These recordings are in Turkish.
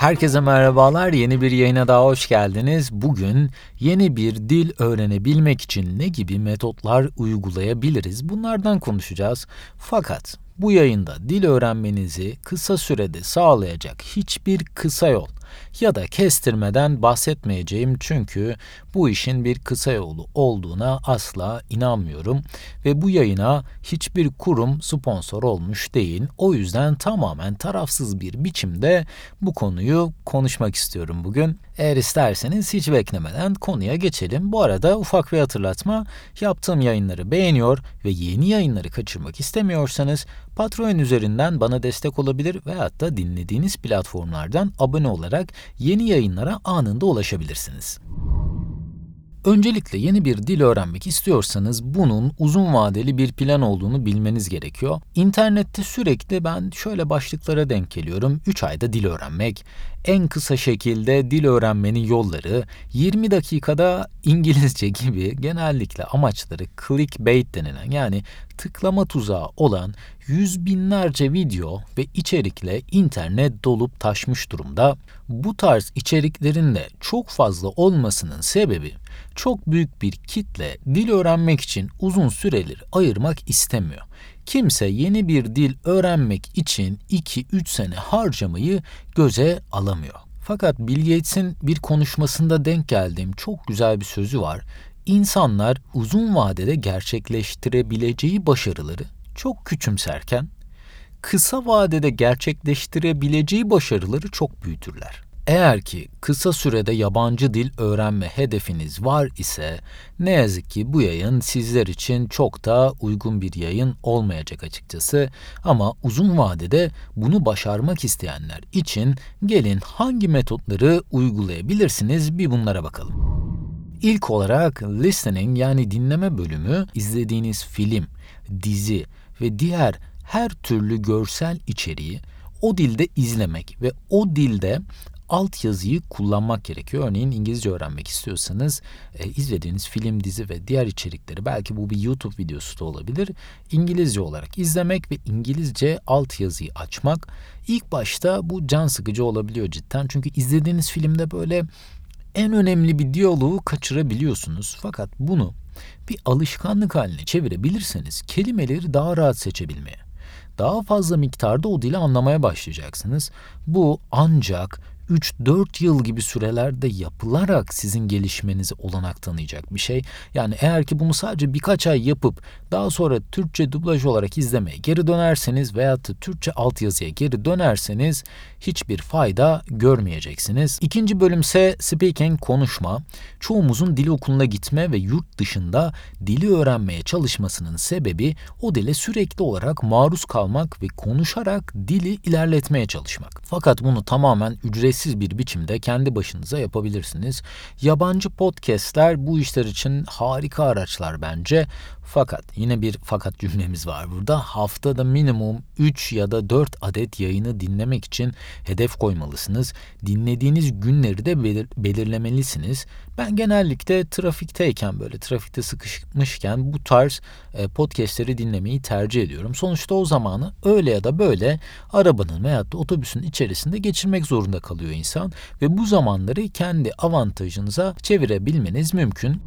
Herkese merhabalar. Yeni bir yayına daha hoş geldiniz. Bugün yeni bir dil öğrenebilmek için ne gibi metotlar uygulayabiliriz? Bunlardan konuşacağız. Fakat bu yayında dil öğrenmenizi kısa sürede sağlayacak hiçbir kısa yol ya da kestirmeden bahsetmeyeceğim çünkü bu işin bir kısa yolu olduğuna asla inanmıyorum ve bu yayına hiçbir kurum sponsor olmuş değil. O yüzden tamamen tarafsız bir biçimde bu konuyu konuşmak istiyorum bugün. Eğer isterseniz hiç beklemeden konuya geçelim. Bu arada ufak bir hatırlatma. Yaptığım yayınları beğeniyor ve yeni yayınları kaçırmak istemiyorsanız Patreon üzerinden bana destek olabilir veyahut da dinlediğiniz platformlardan abone olarak yeni yayınlara anında ulaşabilirsiniz. Öncelikle yeni bir dil öğrenmek istiyorsanız bunun uzun vadeli bir plan olduğunu bilmeniz gerekiyor. İnternette sürekli ben şöyle başlıklara denk geliyorum. 3 ayda dil öğrenmek, en kısa şekilde dil öğrenmenin yolları, 20 dakikada İngilizce gibi genellikle amaçları clickbait denilen yani tıklama tuzağı olan yüz binlerce video ve içerikle internet dolup taşmış durumda. Bu tarz içeriklerin de çok fazla olmasının sebebi çok büyük bir kitle dil öğrenmek için uzun süreleri ayırmak istemiyor. Kimse yeni bir dil öğrenmek için 2-3 sene harcamayı göze alamıyor. Fakat Bill Gates'in bir konuşmasında denk geldiğim çok güzel bir sözü var. İnsanlar uzun vadede gerçekleştirebileceği başarıları çok küçümserken kısa vadede gerçekleştirebileceği başarıları çok büyütürler. Eğer ki kısa sürede yabancı dil öğrenme hedefiniz var ise ne yazık ki bu yayın sizler için çok da uygun bir yayın olmayacak açıkçası. Ama uzun vadede bunu başarmak isteyenler için gelin hangi metotları uygulayabilirsiniz bir bunlara bakalım. İlk olarak listening yani dinleme bölümü izlediğiniz film, dizi ve diğer her türlü görsel içeriği o dilde izlemek ve o dilde altyazıyı kullanmak gerekiyor. Örneğin İngilizce öğrenmek istiyorsanız e, izlediğiniz film, dizi ve diğer içerikleri belki bu bir YouTube videosu da olabilir. İngilizce olarak izlemek ve İngilizce altyazıyı açmak ilk başta bu can sıkıcı olabiliyor cidden. Çünkü izlediğiniz filmde böyle en önemli bir diyaloğu kaçırabiliyorsunuz. Fakat bunu bir alışkanlık haline çevirebilirseniz kelimeleri daha rahat seçebilmeye, daha fazla miktarda o dili anlamaya başlayacaksınız. Bu ancak 3-4 yıl gibi sürelerde yapılarak sizin gelişmenize olanak tanıyacak bir şey. Yani eğer ki bunu sadece birkaç ay yapıp daha sonra Türkçe dublaj olarak izlemeye geri dönerseniz veya da Türkçe altyazıya geri dönerseniz hiçbir fayda görmeyeceksiniz. İkinci bölümse speaking konuşma. Çoğumuzun dil okuluna gitme ve yurt dışında dili öğrenmeye çalışmasının sebebi o dile sürekli olarak maruz kalmak ve konuşarak dili ilerletmeye çalışmak. Fakat bunu tamamen ücretsiz ücretsiz bir biçimde kendi başınıza yapabilirsiniz. Yabancı podcastler bu işler için harika araçlar bence. Fakat yine bir fakat cümlemiz var burada. Haftada minimum 3 ya da 4 adet yayını dinlemek için hedef koymalısınız. Dinlediğiniz günleri de belir belirlemelisiniz. Ben genellikle trafikteyken böyle trafikte sıkışmışken bu tarz e, podcastleri dinlemeyi tercih ediyorum. Sonuçta o zamanı öyle ya da böyle arabanın veya da otobüsün içerisinde geçirmek zorunda kalıyor insan ve bu zamanları kendi avantajınıza çevirebilmeniz mümkün.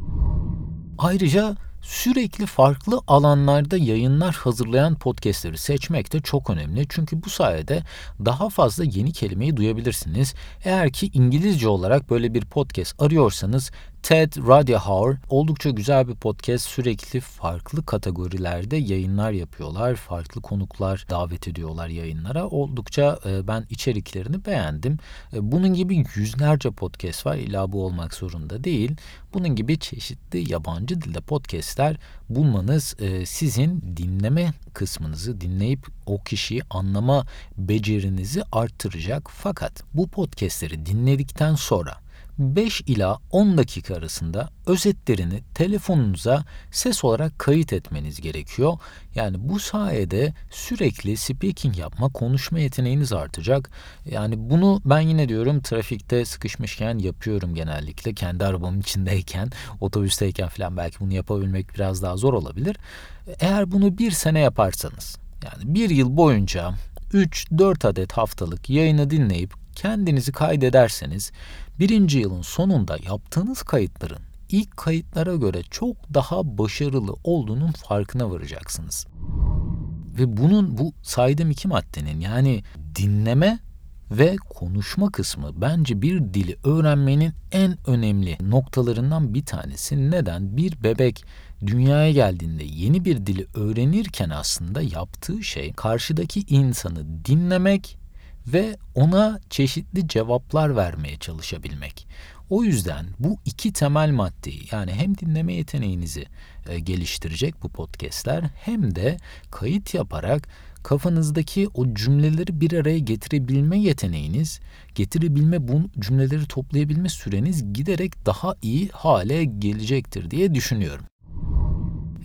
Ayrıca Sürekli farklı alanlarda yayınlar hazırlayan podcastleri seçmek de çok önemli. Çünkü bu sayede daha fazla yeni kelimeyi duyabilirsiniz. Eğer ki İngilizce olarak böyle bir podcast arıyorsanız TED Radio Hour oldukça güzel bir podcast. Sürekli farklı kategorilerde yayınlar yapıyorlar. Farklı konuklar davet ediyorlar yayınlara. Oldukça e, ben içeriklerini beğendim. E, bunun gibi yüzlerce podcast var. İlla bu olmak zorunda değil. Bunun gibi çeşitli yabancı dilde podcastler bulmanız e, sizin dinleme kısmınızı dinleyip o kişiyi anlama becerinizi arttıracak. Fakat bu podcastleri dinledikten sonra 5 ila 10 dakika arasında özetlerini telefonunuza ses olarak kayıt etmeniz gerekiyor. Yani bu sayede sürekli speaking yapma, konuşma yeteneğiniz artacak. Yani bunu ben yine diyorum trafikte sıkışmışken yapıyorum genellikle. Kendi arabamın içindeyken, otobüsteyken falan belki bunu yapabilmek biraz daha zor olabilir. Eğer bunu bir sene yaparsanız, yani bir yıl boyunca 3-4 adet haftalık yayını dinleyip kendinizi kaydederseniz birinci yılın sonunda yaptığınız kayıtların ilk kayıtlara göre çok daha başarılı olduğunun farkına varacaksınız. Ve bunun bu saydığım iki maddenin yani dinleme ve konuşma kısmı bence bir dili öğrenmenin en önemli noktalarından bir tanesi. Neden? Bir bebek dünyaya geldiğinde yeni bir dili öğrenirken aslında yaptığı şey karşıdaki insanı dinlemek ve ona çeşitli cevaplar vermeye çalışabilmek. O yüzden bu iki temel maddeyi yani hem dinleme yeteneğinizi e, geliştirecek bu podcastler hem de kayıt yaparak kafanızdaki o cümleleri bir araya getirebilme yeteneğiniz, getirebilme bu cümleleri toplayabilme süreniz giderek daha iyi hale gelecektir diye düşünüyorum.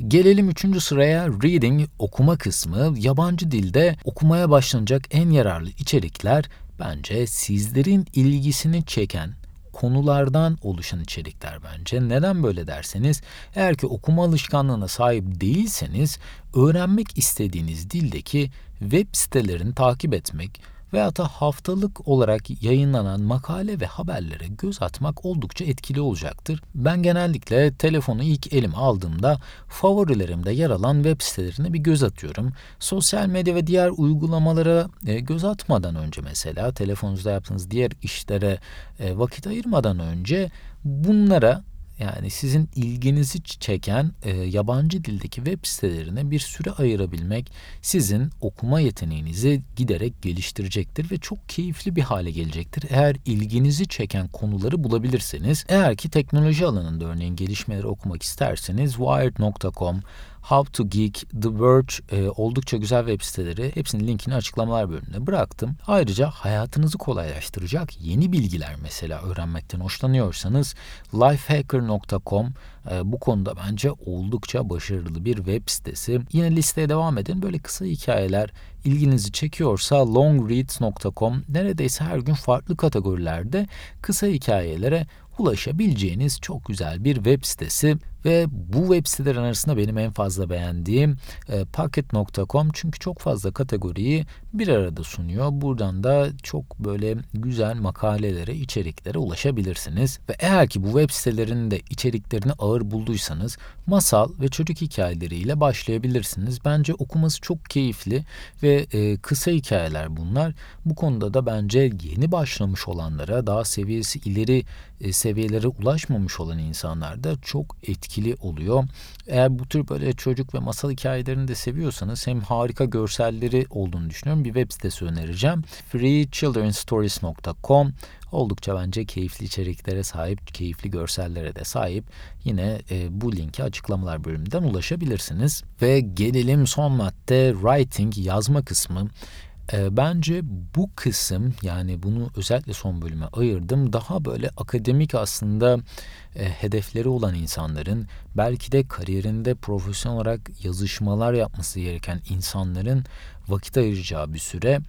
Gelelim üçüncü sıraya reading okuma kısmı. Yabancı dilde okumaya başlanacak en yararlı içerikler bence sizlerin ilgisini çeken konulardan oluşan içerikler bence. Neden böyle derseniz, eğer ki okuma alışkanlığına sahip değilseniz, öğrenmek istediğiniz dildeki web sitelerini takip etmek, veya da haftalık olarak yayınlanan makale ve haberlere göz atmak oldukça etkili olacaktır. Ben genellikle telefonu ilk elime aldığımda favorilerimde yer alan web sitelerine bir göz atıyorum. Sosyal medya ve diğer uygulamalara e, göz atmadan önce mesela telefonunuzda yaptığınız diğer işlere e, vakit ayırmadan önce bunlara yani sizin ilginizi çeken e, yabancı dildeki web sitelerine bir süre ayırabilmek sizin okuma yeteneğinizi giderek geliştirecektir ve çok keyifli bir hale gelecektir. Eğer ilginizi çeken konuları bulabilirseniz, eğer ki teknoloji alanında örneğin gelişmeleri okumak isterseniz wired.com, How to Geek, The Verge e, oldukça güzel web siteleri. Hepsinin linkini açıklamalar bölümüne bıraktım. Ayrıca hayatınızı kolaylaştıracak yeni bilgiler mesela öğrenmekten hoşlanıyorsanız lifehacker.com e, bu konuda bence oldukça başarılı bir web sitesi. Yine listeye devam edin. Böyle kısa hikayeler ilginizi çekiyorsa longreads.com neredeyse her gün farklı kategorilerde kısa hikayelere ulaşabileceğiniz çok güzel bir web sitesi ve bu web sitelerin arasında benim en fazla beğendiğim e, Pocket.com çünkü çok fazla kategoriyi bir arada sunuyor. Buradan da çok böyle güzel makalelere, içeriklere ulaşabilirsiniz. Ve eğer ki bu web sitelerinin de içeriklerini ağır bulduysanız masal ve çocuk hikayeleriyle başlayabilirsiniz. Bence okuması çok keyifli ve e, kısa hikayeler bunlar. Bu konuda da bence yeni başlamış olanlara, daha seviyesi ileri e, seviyelere ulaşmamış olan insanlar da çok etkili oluyor. Eğer bu tür böyle çocuk ve masal hikayelerini de seviyorsanız hem harika görselleri olduğunu düşünüyorum. Bir web sitesi önereceğim. freechildrenstories.com oldukça bence keyifli içeriklere sahip, keyifli görsellere de sahip. Yine e, bu linki açıklamalar bölümünden ulaşabilirsiniz. Ve gelelim son madde writing yazma kısmı. E, bence bu kısım yani bunu özellikle son bölüme ayırdım. Daha böyle akademik aslında e, hedefleri olan insanların belki de kariyerinde profesyonel olarak yazışmalar yapması gereken insanların vakit ayıracağı bir süre.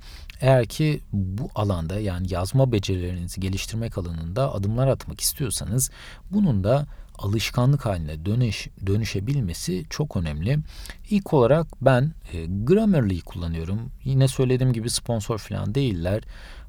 Eğer ki bu alanda yani yazma becerilerinizi geliştirmek alanında adımlar atmak istiyorsanız bunun da alışkanlık haline dönüş, dönüşebilmesi çok önemli. İlk olarak ben e, Grammarly'yi kullanıyorum. Yine söylediğim gibi sponsor falan değiller.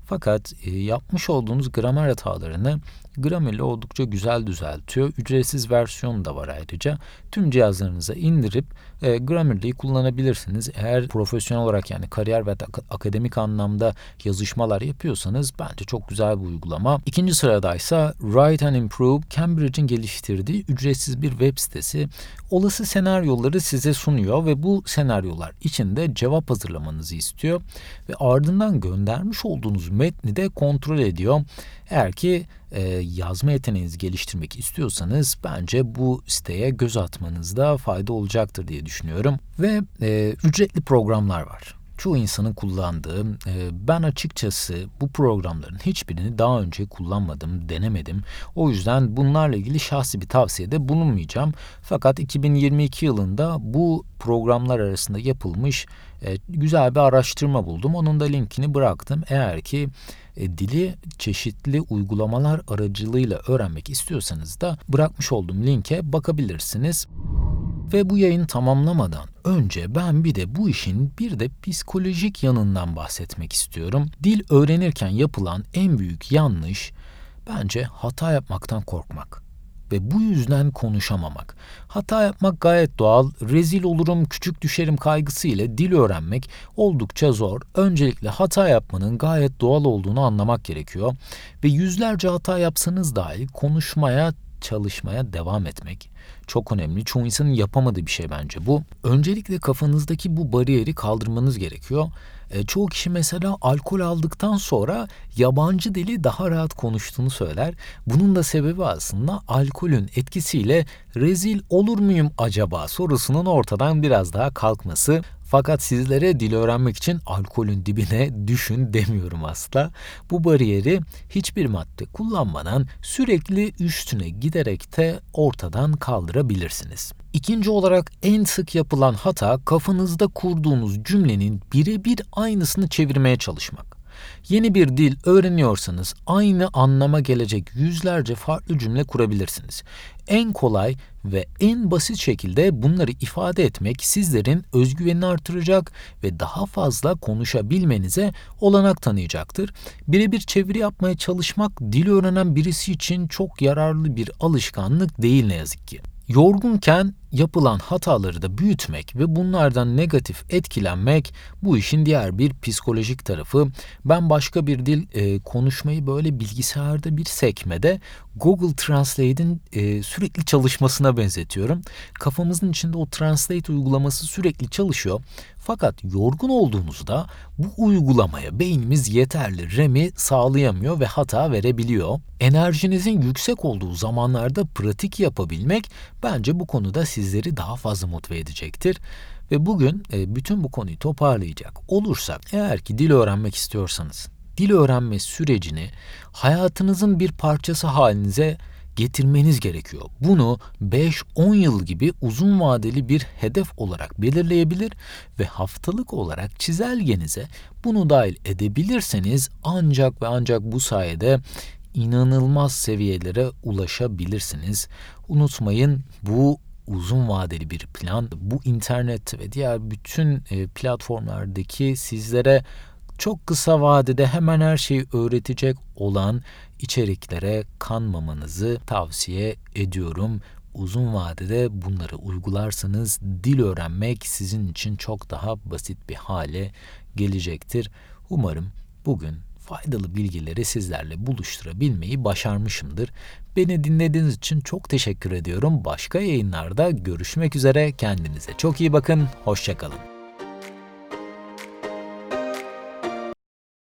Fakat e, yapmış olduğunuz gramer hatalarını Grammarly oldukça güzel düzeltiyor. Ücretsiz versiyonu da var ayrıca. Tüm cihazlarınıza indirip e, Grammarly'yi kullanabilirsiniz. Eğer profesyonel olarak yani kariyer ve akademik anlamda yazışmalar yapıyorsanız bence çok güzel bir uygulama. İkinci sıradaysa Write and Improve, Cambridge'in geliştirdiği ücretsiz bir web sitesi. Olası senaryoları size sunuyor ve bu senaryolar içinde cevap hazırlamanızı istiyor ve ardından göndermiş olduğunuz metni de kontrol ediyor. Eğer ki e, yazma yeteneğinizi geliştirmek istiyorsanız bence bu siteye göz atmanızda fayda olacaktır diye düşünüyorum. Ve e, ücretli programlar var çoğu insanın kullandığı, e, ben açıkçası bu programların hiçbirini daha önce kullanmadım, denemedim. O yüzden bunlarla ilgili şahsi bir tavsiyede bulunmayacağım. Fakat 2022 yılında bu programlar arasında yapılmış e, güzel bir araştırma buldum. Onun da linkini bıraktım. Eğer ki e, dili çeşitli uygulamalar aracılığıyla öğrenmek istiyorsanız da bırakmış olduğum linke bakabilirsiniz. Ve bu yayın tamamlamadan önce ben bir de bu işin bir de psikolojik yanından bahsetmek istiyorum. Dil öğrenirken yapılan en büyük yanlış bence hata yapmaktan korkmak ve bu yüzden konuşamamak. Hata yapmak gayet doğal, rezil olurum, küçük düşerim kaygısı ile dil öğrenmek oldukça zor. Öncelikle hata yapmanın gayet doğal olduğunu anlamak gerekiyor ve yüzlerce hata yapsanız dahi konuşmaya çalışmaya devam etmek çok önemli. Çoğu insanın yapamadığı bir şey bence bu. Öncelikle kafanızdaki bu bariyeri kaldırmanız gerekiyor. E, çoğu kişi mesela alkol aldıktan sonra yabancı dili daha rahat konuştuğunu söyler. Bunun da sebebi aslında alkolün etkisiyle rezil olur muyum acaba sorusunun ortadan biraz daha kalkması. Fakat sizlere dil öğrenmek için alkolün dibine düşün demiyorum asla. Bu bariyeri hiçbir madde kullanmadan sürekli üstüne giderek de ortadan kaldırabilirsiniz. İkinci olarak en sık yapılan hata kafanızda kurduğunuz cümlenin birebir aynısını çevirmeye çalışmak. Yeni bir dil öğreniyorsanız aynı anlama gelecek yüzlerce farklı cümle kurabilirsiniz. En kolay ve en basit şekilde bunları ifade etmek sizlerin özgüvenini artıracak ve daha fazla konuşabilmenize olanak tanıyacaktır. Birebir çeviri yapmaya çalışmak dil öğrenen birisi için çok yararlı bir alışkanlık değil ne yazık ki. Yorgunken yapılan hataları da büyütmek ve bunlardan negatif etkilenmek bu işin diğer bir psikolojik tarafı. Ben başka bir dil e, konuşmayı böyle bilgisayarda bir sekmede Google Translate'in e, sürekli çalışmasına benzetiyorum. Kafamızın içinde o Translate uygulaması sürekli çalışıyor. Fakat yorgun olduğunuzda bu uygulamaya beynimiz yeterli RAM'i sağlayamıyor ve hata verebiliyor. Enerjinizin yüksek olduğu zamanlarda pratik yapabilmek bence bu konuda sizleri daha fazla motive edecektir. Ve bugün e, bütün bu konuyu toparlayacak olursak eğer ki dil öğrenmek istiyorsanız dil öğrenme sürecini hayatınızın bir parçası halinize getirmeniz gerekiyor. Bunu 5-10 yıl gibi uzun vadeli bir hedef olarak belirleyebilir ve haftalık olarak çizelgenize bunu dahil edebilirseniz ancak ve ancak bu sayede inanılmaz seviyelere ulaşabilirsiniz. Unutmayın bu uzun vadeli bir plan. Bu internet ve diğer bütün e, platformlardaki sizlere çok kısa vadede hemen her şeyi öğretecek olan içeriklere kanmamanızı tavsiye ediyorum. Uzun vadede bunları uygularsanız dil öğrenmek sizin için çok daha basit bir hale gelecektir. Umarım bugün faydalı bilgileri sizlerle buluşturabilmeyi başarmışımdır. Beni dinlediğiniz için çok teşekkür ediyorum. Başka yayınlarda görüşmek üzere. Kendinize çok iyi bakın. Hoşçakalın.